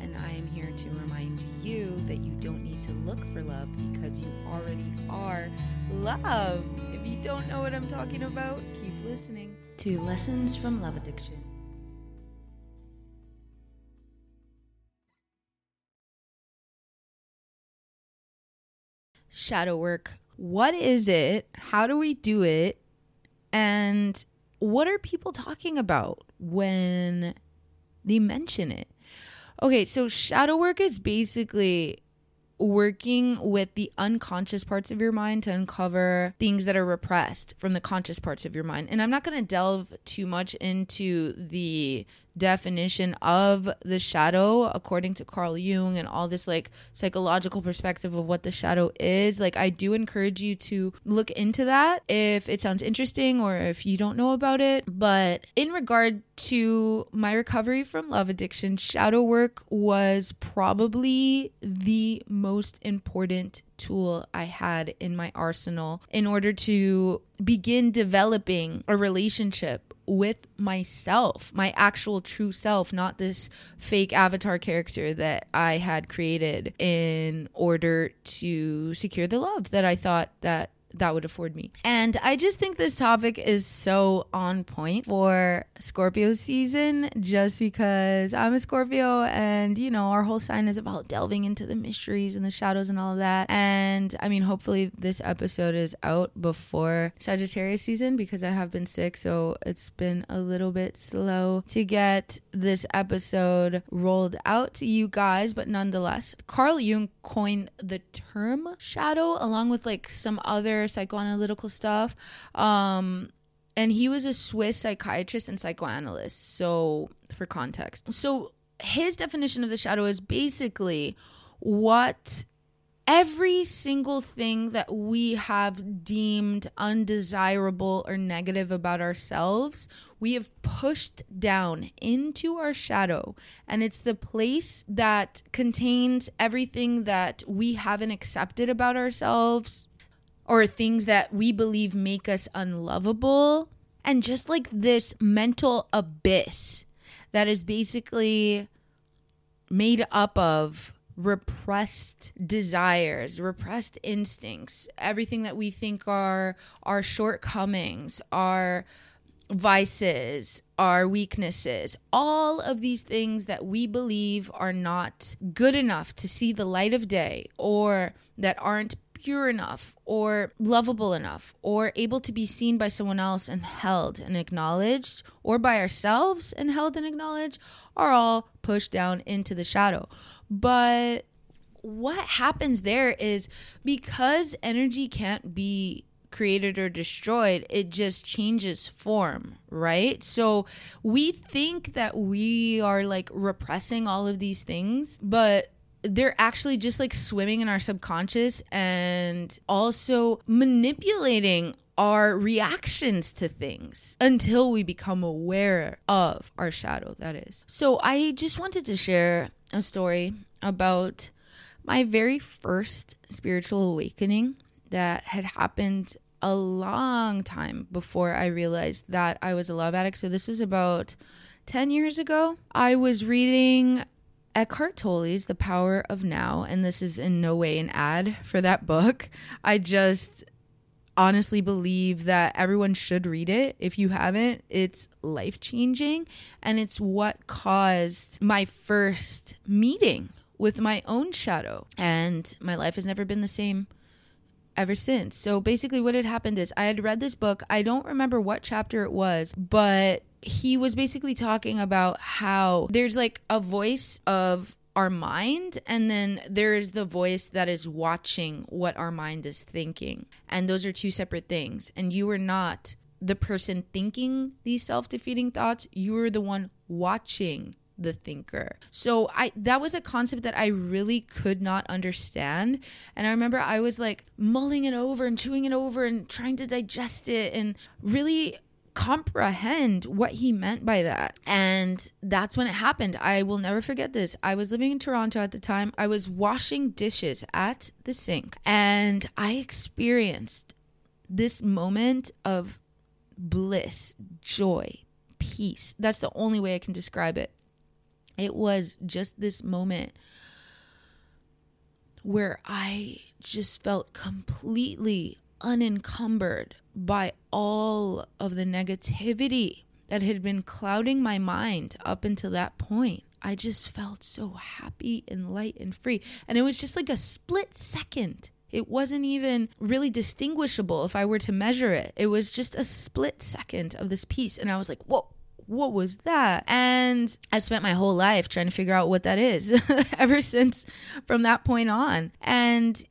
And I am here to remind you that you don't need to look for love because you already are love. If you don't know what I'm talking about, keep listening to Lessons from Love Addiction. Shadow work. What is it? How do we do it? And what are people talking about when they mention it? Okay, so shadow work is basically working with the unconscious parts of your mind to uncover things that are repressed from the conscious parts of your mind. And I'm not going to delve too much into the definition of the shadow according to Carl Jung and all this like psychological perspective of what the shadow is. Like I do encourage you to look into that if it sounds interesting or if you don't know about it. But in regard to my recovery from love addiction, shadow work was probably the most important tool I had in my arsenal in order to begin developing a relationship with myself, my actual true self, not this fake avatar character that I had created in order to secure the love that I thought that that would afford me. And I just think this topic is so on point for Scorpio season just because I'm a Scorpio and you know our whole sign is about delving into the mysteries and the shadows and all of that. And I mean hopefully this episode is out before Sagittarius season because I have been sick so it's been a little bit slow to get this episode rolled out to you guys but nonetheless Carl Jung coined the term shadow along with like some other psychoanalytical stuff. Um, and he was a Swiss psychiatrist and psychoanalyst. So, for context, so his definition of the shadow is basically what every single thing that we have deemed undesirable or negative about ourselves, we have pushed down into our shadow. And it's the place that contains everything that we haven't accepted about ourselves, or things that we believe make us unlovable. And just like this mental abyss that is basically made up of repressed desires, repressed instincts, everything that we think are our shortcomings, our vices, our weaknesses, all of these things that we believe are not good enough to see the light of day or that aren't pure enough or lovable enough or able to be seen by someone else and held and acknowledged or by ourselves and held and acknowledged are all pushed down into the shadow. But what happens there is because energy can't be created or destroyed, it just changes form, right? So we think that we are like repressing all of these things, but they're actually just like swimming in our subconscious and also manipulating our reactions to things until we become aware of our shadow, that is. So, I just wanted to share a story about my very first spiritual awakening that had happened a long time before I realized that I was a love addict. So, this was about 10 years ago. I was reading Eckhart Tolle's The Power of Now, and this is in no way an ad for that book. I just honestly believe that everyone should read it. If you haven't, it's life changing, and it's what caused my first meeting with my own shadow. And my life has never been the same ever since. So basically, what had happened is I had read this book. I don't remember what chapter it was, but he was basically talking about how there's like a voice of our mind and then there's the voice that is watching what our mind is thinking and those are two separate things and you are not the person thinking these self-defeating thoughts you are the one watching the thinker. So I that was a concept that I really could not understand. And I remember I was like mulling it over and chewing it over and trying to digest it and really comprehend what he meant by that. And that's when it happened. I will never forget this. I was living in Toronto at the time. I was washing dishes at the sink and I experienced this moment of bliss, joy, peace. That's the only way I can describe it. It was just this moment where I just felt completely unencumbered by all of the negativity that had been clouding my mind up until that point. I just felt so happy and light and free. And it was just like a split second. It wasn't even really distinguishable if I were to measure it. It was just a split second of this peace. And I was like, whoa, what was that? And I've spent my whole life trying to figure out what that is ever since from that point on. And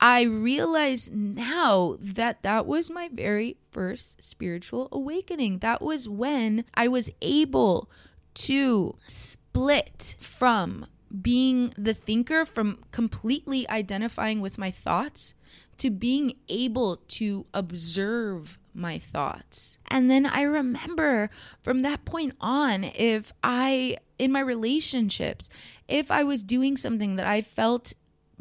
I realize now that that was my very first spiritual awakening. That was when I was able to split from being the thinker, from completely identifying with my thoughts, to being able to observe my thoughts. And then I remember from that point on, if I, in my relationships, if I was doing something that I felt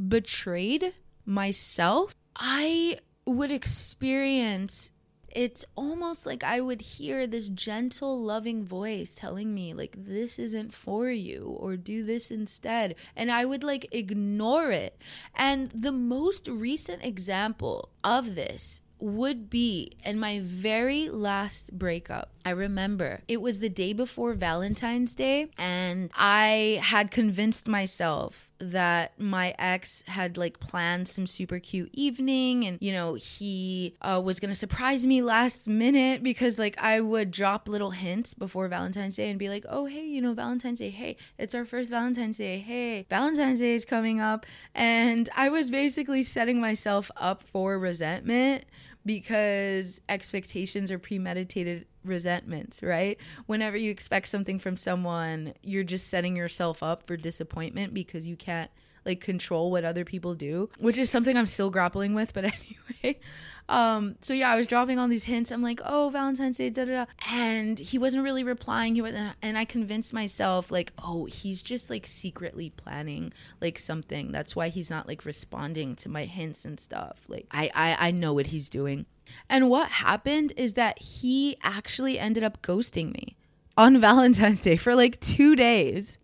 betrayed myself, I would experience it's almost like I would hear this gentle, loving voice telling me, like, this isn't for you, or do this instead. And I would like ignore it. And the most recent example of this would be in my very last breakup. I remember it was the day before Valentine's Day, and I had convinced myself that my ex had like planned some super cute evening and you know he uh, was gonna surprise me last minute because like i would drop little hints before valentine's day and be like oh hey you know valentine's day hey it's our first valentine's day hey valentine's day is coming up. And i was basically setting myself up for resentment because expectations are premeditated resentments, right? Whenever you expect something from someone, you're just setting yourself up for disappointment because you can't like control what other people do, which is something I'm still grappling with, but anyway. Um, so yeah, I was dropping all these hints. I'm like, oh, Valentine's Day, da da da. And he wasn't really replying. He wasn't, and I convinced myself, like, oh, he's just like secretly planning like something. That's why he's not like responding to my hints and stuff. Like, I, I, I know what he's doing. And what happened is that he actually ended up ghosting me on Valentine's Day for like two days.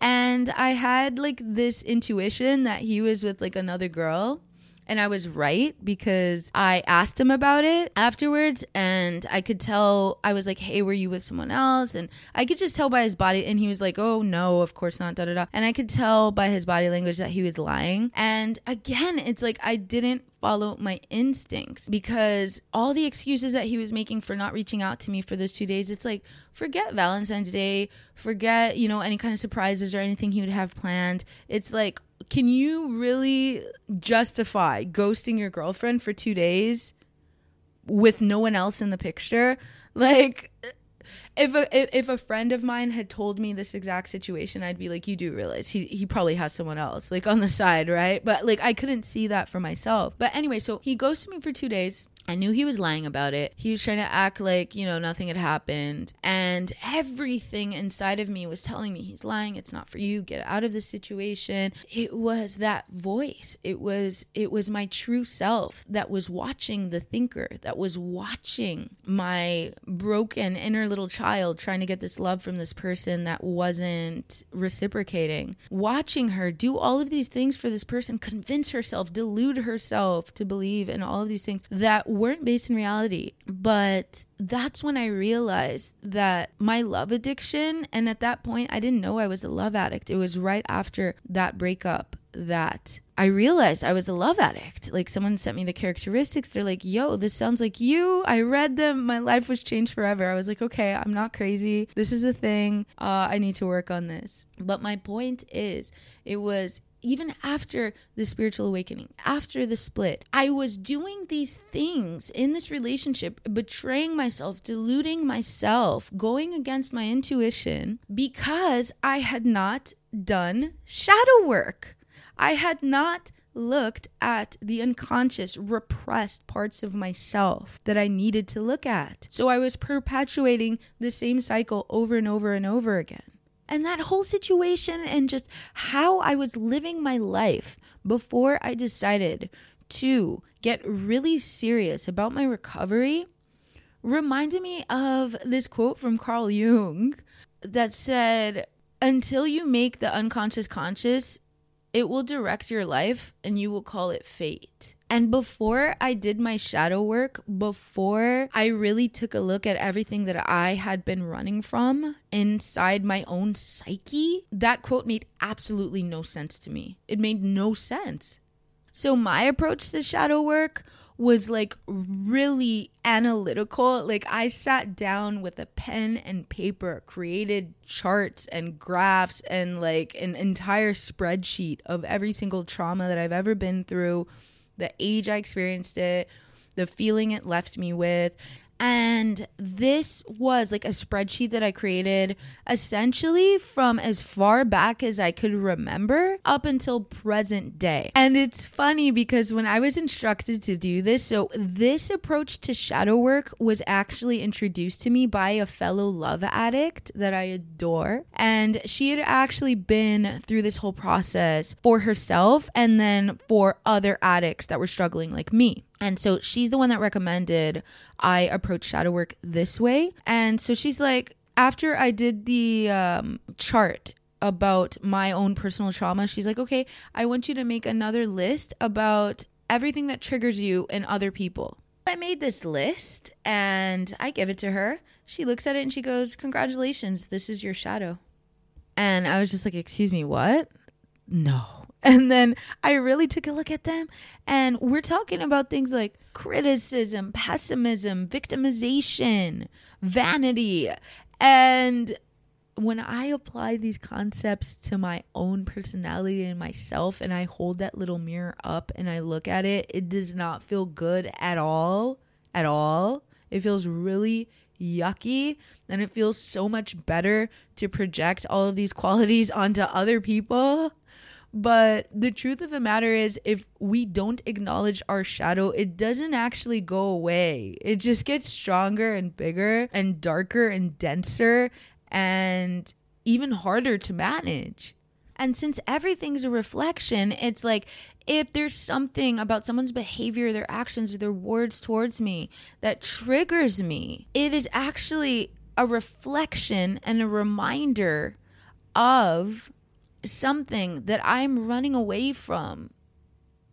And I had like this intuition that he was with like another girl and I was right because I asked him about it afterwards and I could tell I was like, Hey, were you with someone else? And I could just tell by his body and he was like, Oh no, of course not, da da da. And I could tell by his body language that he was lying. And again, it's like I didn't follow my instincts because all the excuses that he was making for not reaching out to me for those two days, it's like, forget Valentine's Day, forget, you know, any kind of surprises or anything he would have planned. It's like, can you really justify ghosting your girlfriend for two days with no one else in the picture? Like, if a if a friend of mine had told me this exact situation, I'd be like, you do realize he he probably has someone else like on the side, right? But like I couldn't see that for myself. But anyway, so he ghosted me for two days. I knew he was lying about it. He was trying to act like, you know, nothing had happened. And everything inside of me was telling me he's lying. It's not for you. Get out of this situation. It was that voice. It was it was my true self that was watching the thinker, that was watching my broken inner little child trying to get this love from this person that wasn't reciprocating. Watching her do all of these things for this person, convince herself, delude herself to believe in all of these things that weren't based in reality. But that's when I realized that my love addiction, and at that point, I didn't know I was a love addict. It was right after that breakup that I realized I was a love addict. Like someone sent me the characteristics. They're like, yo, this sounds like you. I read them. My life was changed forever. I was like, okay, I'm not crazy. This is a thing. Uh, I need to work on this. But my point is, it was even after the spiritual awakening, after the split, I was doing these things in this relationship, betraying myself, deluding myself, going against my intuition because I had not done shadow work. I had not looked at the unconscious, repressed parts of myself that I needed to look at. So I was perpetuating the same cycle over and over and over again. And that whole situation and just how I was living my life before I decided to get really serious about my recovery reminded me of this quote from Carl Jung that said, Until you make the unconscious conscious, it will direct your life and you will call it fate. And before I did my shadow work, before I really took a look at everything that I had been running from inside my own psyche, that quote made absolutely no sense to me. It made no sense. So, my approach to shadow work was like really analytical. Like I sat down with a pen and paper, created charts and graphs and like an entire spreadsheet of every single trauma that I've ever been through, the age I experienced it, the feeling it left me with, and this was like a spreadsheet that I created essentially from as far back as I could remember up until present day. And it's funny because when I was instructed to do this, so this approach to shadow work was actually introduced to me by a fellow love addict that I adore. And she had actually been through this whole process for herself and then for other addicts that were struggling like me. And so she's the one that recommended I approach shadow work this way. And so she's like, after I did the um, chart about my own personal trauma, she's like, okay, I want you to make another list about everything that triggers you in other people. I made this list and I give it to her. She looks at it and she goes, Congratulations, this is your shadow. And I was just like, Excuse me, what? No. And then I really took a look at them, and we're talking about things like criticism, pessimism, victimization, vanity. And when I apply these concepts to my own personality and myself, and I hold that little mirror up and I look at it, it does not feel good at all. At all. It feels really yucky and it feels so much better to project all of these qualities onto other people but the truth of the matter is, if we don't acknowledge our shadow, it doesn't actually go away. It just gets stronger and bigger and darker and denser and even harder to manage. And since everything's a reflection, it's like if there's something about someone's behavior, their actions, or their words towards me that triggers me, it is actually a reflection and a reminder of something that I'm running away from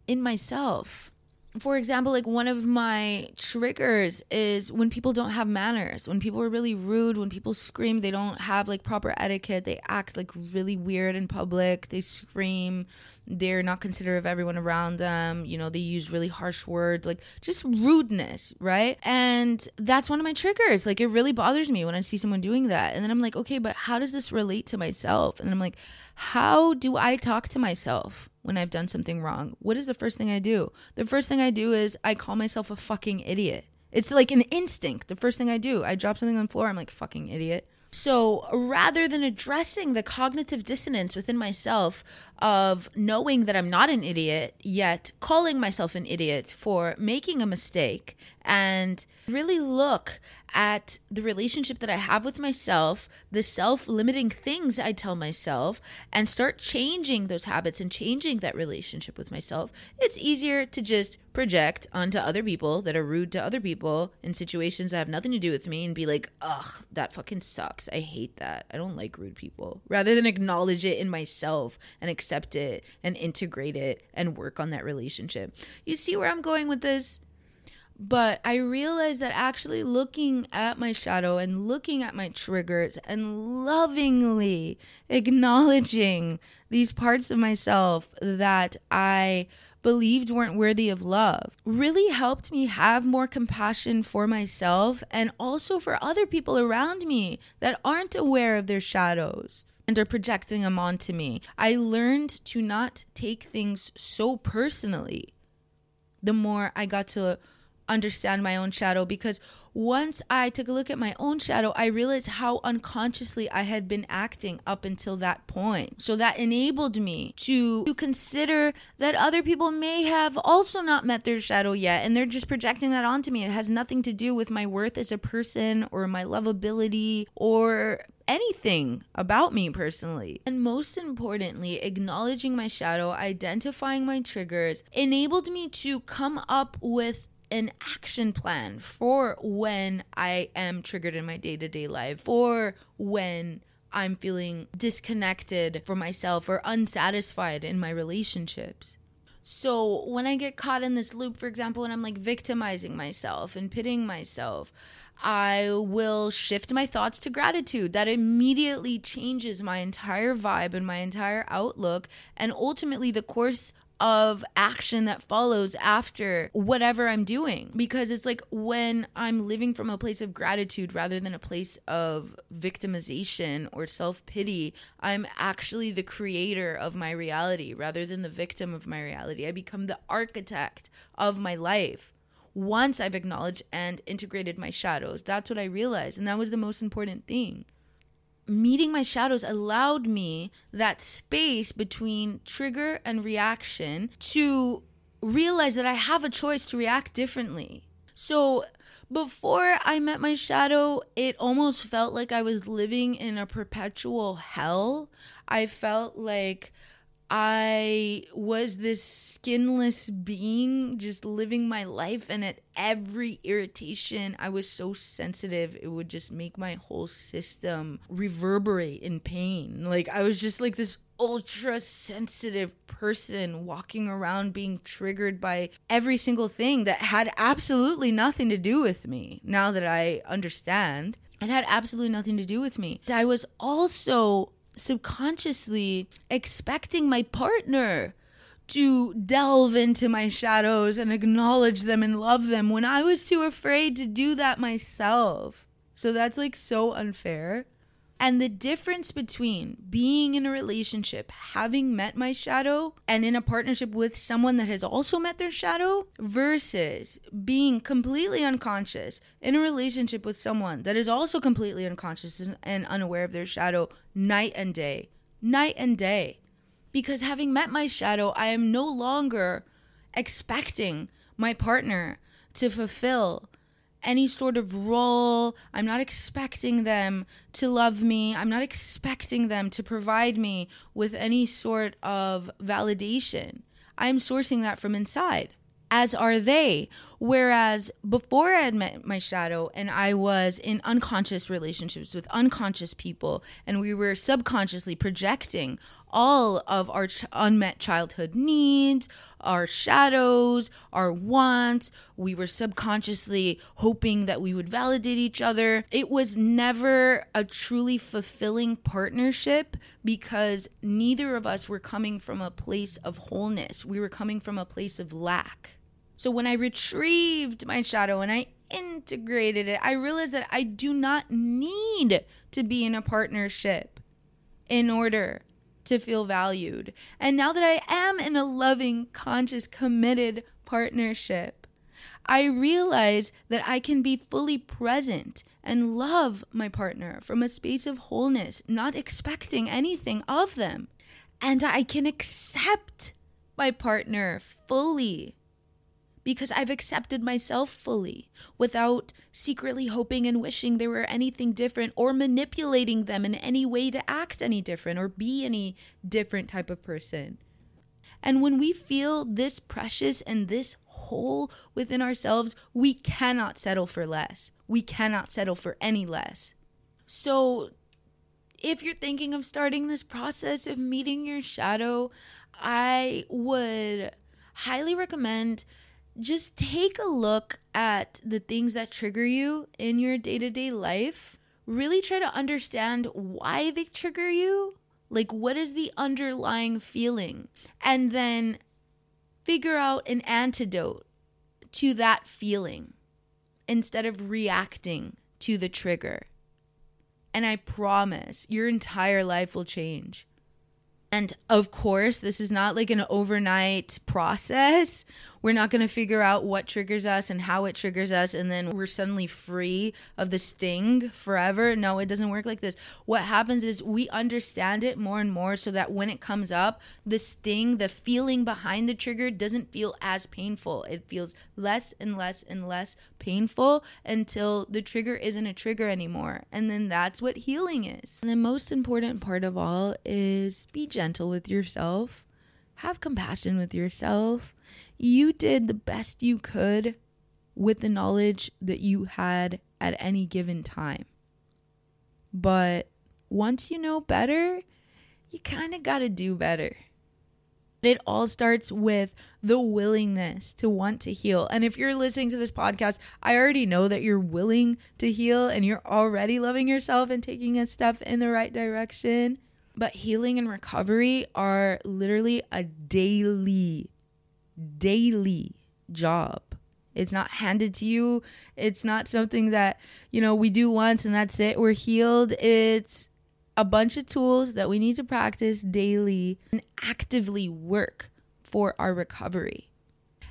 in myself. For example, like one of my triggers is when people don't have manners, when people are really rude, when people scream, they don't have like proper etiquette, they act like really weird in public, they scream, they're not considerate of everyone around them you know they use really harsh words like just rudeness right? And that's one of my triggers like it really bothers me when i see someone doing that. And then i'm like okay but how does this relate to myself? And i'm like how do i talk to myself when i've done something wrong. What is the first thing i do? The first thing i do is i call myself a fucking idiot. It's like an instinct the first thing i do. I drop something on the floor i'm like fucking idiot. So rather than addressing the cognitive dissonance within myself of knowing that I'm not an idiot, yet calling myself an idiot for making a mistake, and really look at the relationship that I have with myself, the self limiting things I tell myself, and start changing those habits and changing that relationship with myself, it's easier to just project onto other people that are rude to other people in situations that have nothing to do with me and be like, ugh, that fucking sucks. I hate that. I don't like rude people. Rather than acknowledge it in myself and accept it and integrate it and work on that relationship. You see where I'm going with this? But I realized that actually looking at my shadow and looking at my triggers and lovingly acknowledging these parts of myself that I believed weren't worthy of love really helped me have more compassion for myself and also for other people around me that aren't aware of their shadows and are projecting them onto me. I learned to not take things so personally the more I got to understand my own shadow because once I took a look at my own shadow, I realized how unconsciously I had been acting up until that point. So that enabled me to, to consider that other people may have also not met their shadow yet and they're just projecting that onto me. It has nothing to do with my worth as a person or my lovability or anything about me personally. And most importantly, acknowledging my shadow, identifying my triggers, enabled me to come up with an action plan for when I am triggered in my day to day life, for when I'm feeling disconnected from myself or unsatisfied in my relationships. So when I get caught in this loop, for example, and I'm like victimizing myself and pitting myself, I will shift my thoughts to gratitude. That immediately changes my entire vibe and my entire outlook, and ultimately the course of action that follows after whatever I'm doing. Because it's like when I'm living from a place of gratitude rather than a place of victimization or self pity, I'm actually the creator of my reality rather than the victim of my reality. I become the architect of my life once I've acknowledged and integrated my shadows. That's what I realized. And that was the most important thing. Meeting my shadows allowed me that space between trigger and reaction to realize that I have a choice to react differently. So before I met my shadow, it almost felt like I was living in a perpetual hell. I felt like I was this skinless being just living my life, and at every irritation, I was so sensitive, it would just make my whole system reverberate in pain. Like, I was just like this ultra sensitive person walking around being triggered by every single thing that had absolutely nothing to do with me. Now that I understand, it had absolutely nothing to do with me. I was also subconsciously expecting my partner to delve into my shadows and acknowledge them and love them when I was too afraid to do that myself. So that's like so unfair. And the difference between being in a relationship, having met my shadow, and in a partnership with someone that has also met their shadow, versus being completely unconscious in a relationship with someone that is also completely unconscious and unaware of their shadow night and day. Night and day. Because having met my shadow, I am no longer expecting my partner to fulfill any sort of role. I'm not expecting them to love me. I'm not expecting them to provide me with any sort of validation. I'm sourcing that from inside, as are they. Whereas before I had met my shadow and I was in unconscious relationships with unconscious people, and we were subconsciously projecting all of our ch- unmet childhood needs, our shadows, our wants. We were subconsciously hoping that we would validate each other. It was never a truly fulfilling partnership because neither of us were coming from a place of wholeness. We were coming from a place of lack. So when I retrieved my shadow and I integrated it, I realized that I do not need to be in a partnership in order to feel valued. And now that I am in a loving, conscious, committed partnership, I realize that I can be fully present and love my partner from a space of wholeness, not expecting anything of them. And I can accept my partner fully because I've accepted myself fully without secretly hoping and wishing there were anything different or manipulating them in any way to act any different or be any different type of person. And when we feel this precious and this whole within ourselves, we cannot settle for less. We cannot settle for any less. So, if you're thinking of starting this process of meeting your shadow, I would highly recommend just take a look at the things that trigger you in your day to day life. Really try to understand why they trigger you. Like, what is the underlying feeling? And then figure out an antidote to that feeling instead of reacting to the trigger. And I promise your entire life will change. And of course, this is not like an overnight process. We're not going to figure out what triggers us and how it triggers us, and then we're suddenly free of the sting forever. No, it doesn't work like this. What happens is we understand it more and more so that when it comes up, the sting, the feeling behind the trigger doesn't feel as painful. It feels less and less and less painful until the trigger isn't a trigger anymore. And then that's what healing is. And the most important part of all is be gentle with yourself. Have compassion with yourself. You did the best you could with the knowledge that you had at any given time. But once you know better, you kind of got to do better. It all starts with the willingness to want to heal. And if you're listening to this podcast, I already know that you're willing to heal and you're already loving yourself and taking a step in the right direction. But healing and recovery are literally a daily, daily job. It's not handed to you. It's not something that, you know, we do once and that's it. We're healed. It's a bunch of tools that we need to practice daily and actively work for our recovery.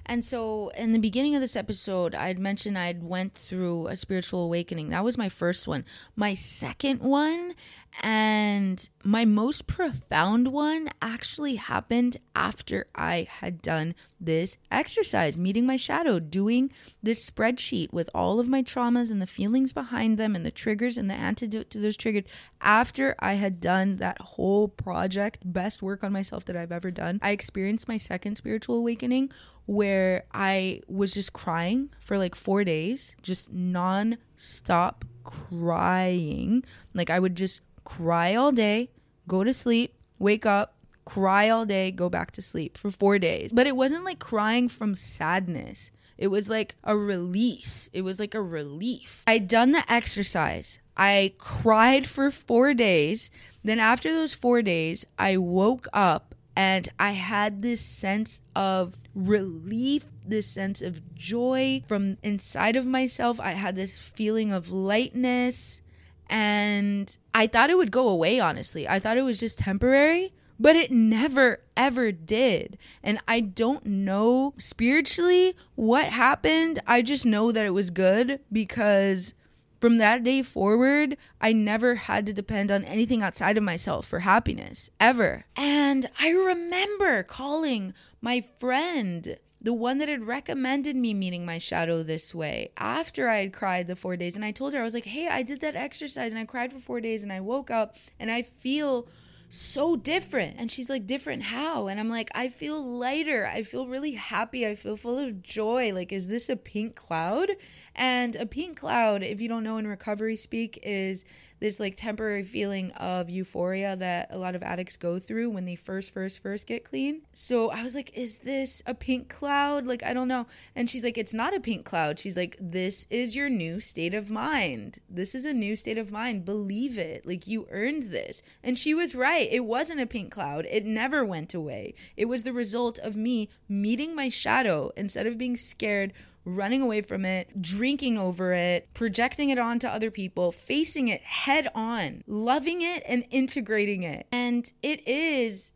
And so in the beginning of this episode, I'd mentioned I'd went through a spiritual awakening. That was my first one. My second one and my most profound one actually happened after I had done this exercise, meeting my shadow, doing this spreadsheet with all of my traumas and the feelings behind them and the triggers and the antidote to those triggers. After I had done that whole project, best work on myself that I've ever done, I experienced my second spiritual awakening where I was just crying for like four days, just non stop crying. Like I would just cry all day, go to sleep, wake up, cry all day, go back to sleep for four days. But it wasn't like crying from sadness. It was like a release. It was like a relief. I'd done the exercise. I cried for four days. Then, after those four days, I woke up and I had this sense of relief, this sense of joy from inside of myself. I had this feeling of lightness and I thought it would go away, honestly. I thought it was just temporary, but it never, ever did. And I don't know spiritually what happened. I just know that it was good because from that day forward, I never had to depend on anything outside of myself for happiness, ever. And I remember calling my friend the one that had recommended me meeting my shadow this way after I had cried the four days. And I told her, I was like, hey, I did that exercise and I cried for four days and I woke up and I feel so different. And she's like, different how? And I'm like, I feel lighter. I feel really happy. I feel full of joy. Like, is this a pink cloud? And a pink cloud, if you don't know in recovery speak, is this like temporary feeling of euphoria that a lot of addicts go through when they first first first get clean. So I was like, is this a pink cloud? Like I don't know. And she's like, it's not a pink cloud. She's like, this is your new state of mind. This is a new state of mind. Believe it. Like you earned this. And she was right. It wasn't a pink cloud. It never went away. It was the result of me meeting my shadow instead of being scared running away from it, drinking over it, projecting it onto other people, facing it head on, loving it and integrating it. And it is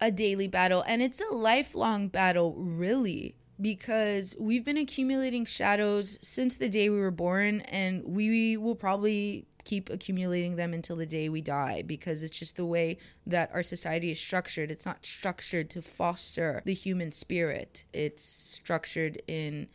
a daily battle and it's a lifelong battle, really. Because we've been accumulating shadows since the day we were born, and we will probably keep accumulating them until the day we die because it's just the way that our society is structured. It's not structured to foster the human spirit, it's structured in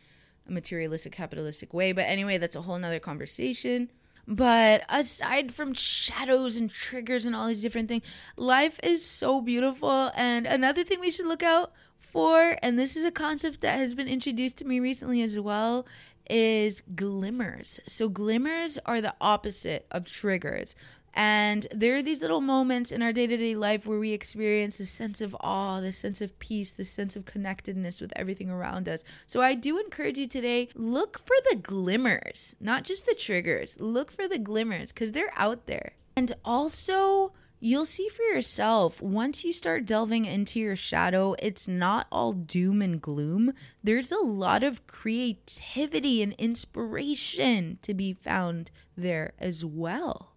a materialistic, capitalistic way. But anyway, that's a whole nother conversation. But aside from shadows and triggers and all these different things, life is so beautiful. And another thing we should look out for, and this is a concept that has been introduced to me recently as well, is glimmers. So, glimmers are the opposite of triggers. And there are these little moments in our day to day life where we experience this sense of awe, this sense of peace, this sense of connectedness with everything around us. So I do encourage you today look for the glimmers, not just the triggers. Look for the glimmers because they're out there. And also, you'll see for yourself once you start delving into your shadow, it's not all doom and gloom. There's a lot of creativity and inspiration to be found there as well.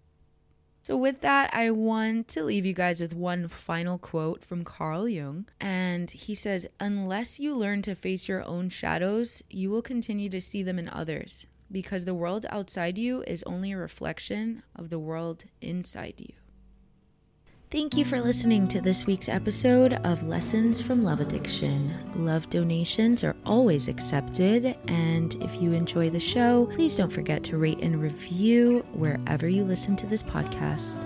So, with that, I want to leave you guys with one final quote from Carl Jung. And he says, Unless you learn to face your own shadows, you will continue to see them in others, because the world outside you is only a reflection of the world inside you. Thank you for listening to this week's episode of Lessons from Love Addiction. Love donations are always accepted, and if you enjoy the show, please don't forget to rate and review wherever you listen to this podcast.